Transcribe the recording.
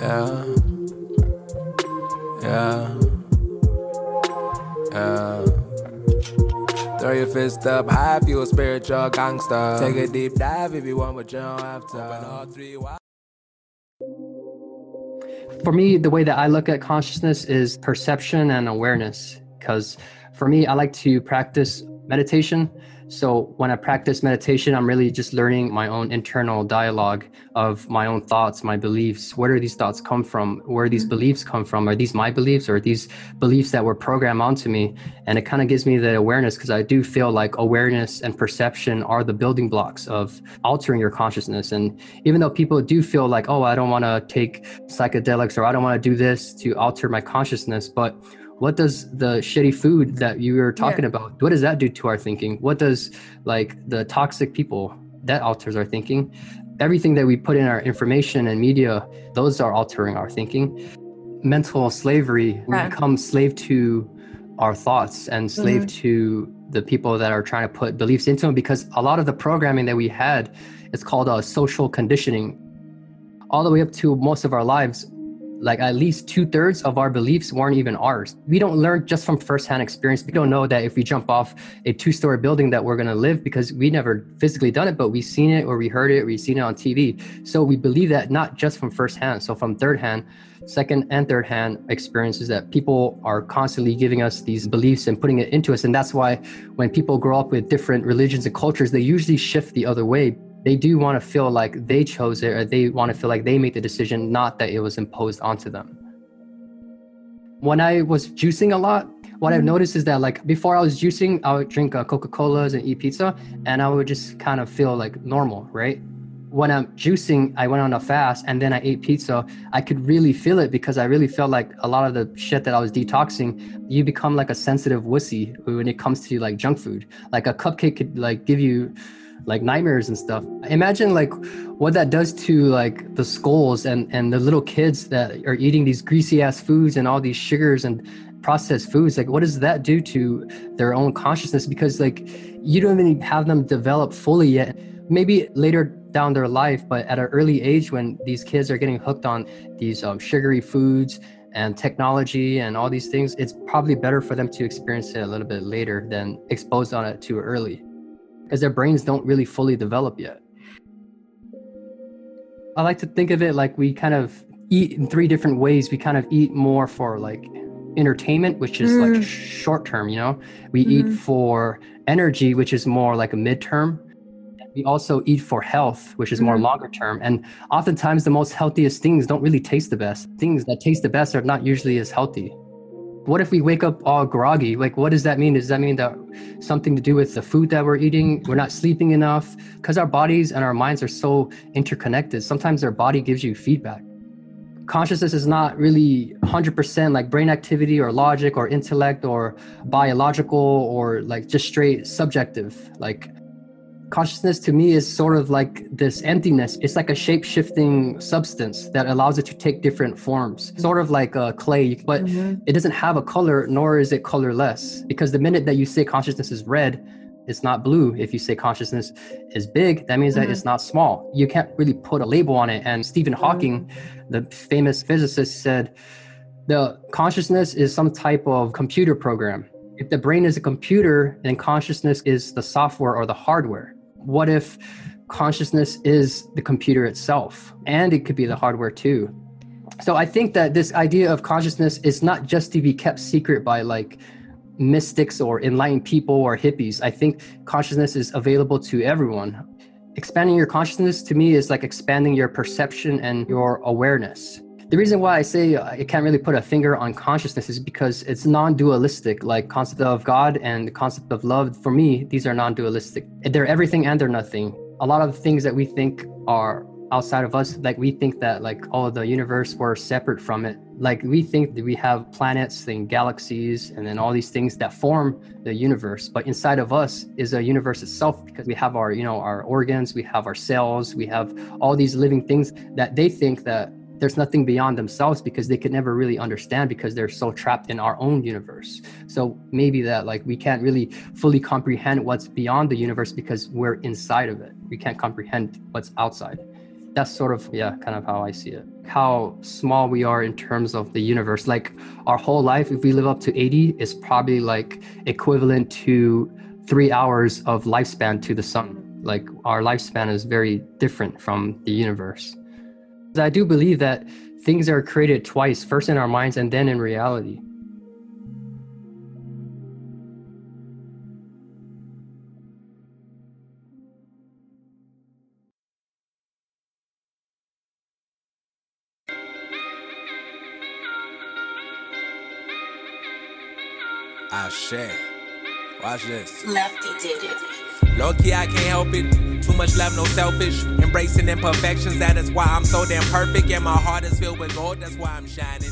Yeah. Yeah. Yeah. Throw your fist up high if you a spiritual gangster. Take a deep dive if you want, but you don't have to. Open all three wide. For me, the way that I look at consciousness is perception and awareness. Because for me, I like to practice meditation. So when I practice meditation, I'm really just learning my own internal dialogue of my own thoughts, my beliefs. Where do these thoughts come from? Where these mm-hmm. beliefs come from? Are these my beliefs or are these beliefs that were programmed onto me? And it kind of gives me the awareness because I do feel like awareness and perception are the building blocks of altering your consciousness. And even though people do feel like, oh, I don't want to take psychedelics or I don't want to do this to alter my consciousness, but what does the shitty food that you were talking Yeah. about what does that do to our thinking? What does like the toxic people that alters our thinking? Everything that we put in our information and media those are altering our thinking. Mental slavery we become slave to our thoughts and slave Mm-hmm. to the people that are trying to put beliefs into them because a lot of the programming that we had it's called uh, social conditioning. All the way up to most of our lives like at least two thirds of our beliefs weren't even ours. We don't learn just from firsthand experience. We don't know that if we jump off a two story building that we're going to live because we never physically done it, but we've seen it or we heard it or we've seen it on TV. So we believe that not just from firsthand. So from third hand, second and third hand experiences that people are constantly giving us these beliefs and putting it into us. And that's why when people grow up with different religions and cultures, they usually shift the other way they do want to feel like they chose it or they want to feel like they made the decision, not that it was imposed onto them. When I was juicing a lot, what I've noticed is that like before I was juicing, I would drink uh, Coca-Colas and eat pizza and I would just kind of feel like normal, right? When I'm juicing, I went on a fast and then I ate pizza. I could really feel it because I really felt like a lot of the shit that I was detoxing, you become like a sensitive wussy when it comes to like junk food. Like a cupcake could like give you like nightmares and stuff. Imagine like what that does to like the skulls and and the little kids that are eating these greasy ass foods and all these sugars and processed foods. Like what does that do to their own consciousness? Because like you don't even have them develop fully yet. Maybe later down their life, but at an early age when these kids are getting hooked on these um, sugary foods and technology and all these things, it's probably better for them to experience it a little bit later than exposed on it too early because their brains don't really fully develop yet. I like to think of it like we kind of eat in three different ways. We kind of eat more for like entertainment, which is like mm. short term, you know. We eat mm-hmm. for energy, which is more like a midterm. We also eat for health, which is more mm-hmm. longer term. And oftentimes, the most healthiest things don't really taste the best. Things that taste the best are not usually as healthy. What if we wake up all groggy? Like, what does that mean? Does that mean that something to do with the food that we're eating? We're not sleeping enough? Because our bodies and our minds are so interconnected. Sometimes our body gives you feedback. Consciousness is not really 100% like brain activity or logic or intellect or biological or like just straight subjective. Like, consciousness to me is sort of like this emptiness. It's like a shape shifting substance that allows it to take different forms, sort of like a clay, but mm-hmm. it doesn't have a color, nor is it colorless. Because the minute that you say consciousness is red, it's not blue. If you say consciousness is big, that means that mm-hmm. it's not small. You can't really put a label on it. And Stephen mm-hmm. Hawking, the famous physicist, said the consciousness is some type of computer program. If the brain is a computer, then consciousness is the software or the hardware. What if consciousness is the computer itself? And it could be the hardware too. So I think that this idea of consciousness is not just to be kept secret by like mystics or enlightened people or hippies. I think consciousness is available to everyone. Expanding your consciousness to me is like expanding your perception and your awareness. The reason why I say uh, I can't really put a finger on consciousness is because it's non-dualistic. Like concept of God and the concept of love, for me, these are non-dualistic. They're everything and they're nothing. A lot of things that we think are outside of us, like we think that like oh the universe we're separate from it. Like we think that we have planets and galaxies and then all these things that form the universe. But inside of us is a universe itself because we have our, you know, our organs, we have our cells, we have all these living things that they think that there's nothing beyond themselves because they could never really understand because they're so trapped in our own universe. So maybe that like we can't really fully comprehend what's beyond the universe because we're inside of it. We can't comprehend what's outside. that's sort of yeah kind of how i see it how small we are in terms of the universe like our whole life if we live up to 80 is probably like equivalent to three hours of lifespan to the sun like our lifespan is very different from the universe i do believe that things are created twice first in our minds and then in reality I share. Watch this. Lefty did it. Low key, I can't help it. Too much love, no selfish. Embracing imperfections, that is why I'm so damn perfect. And my heart is filled with gold, that's why I'm shining.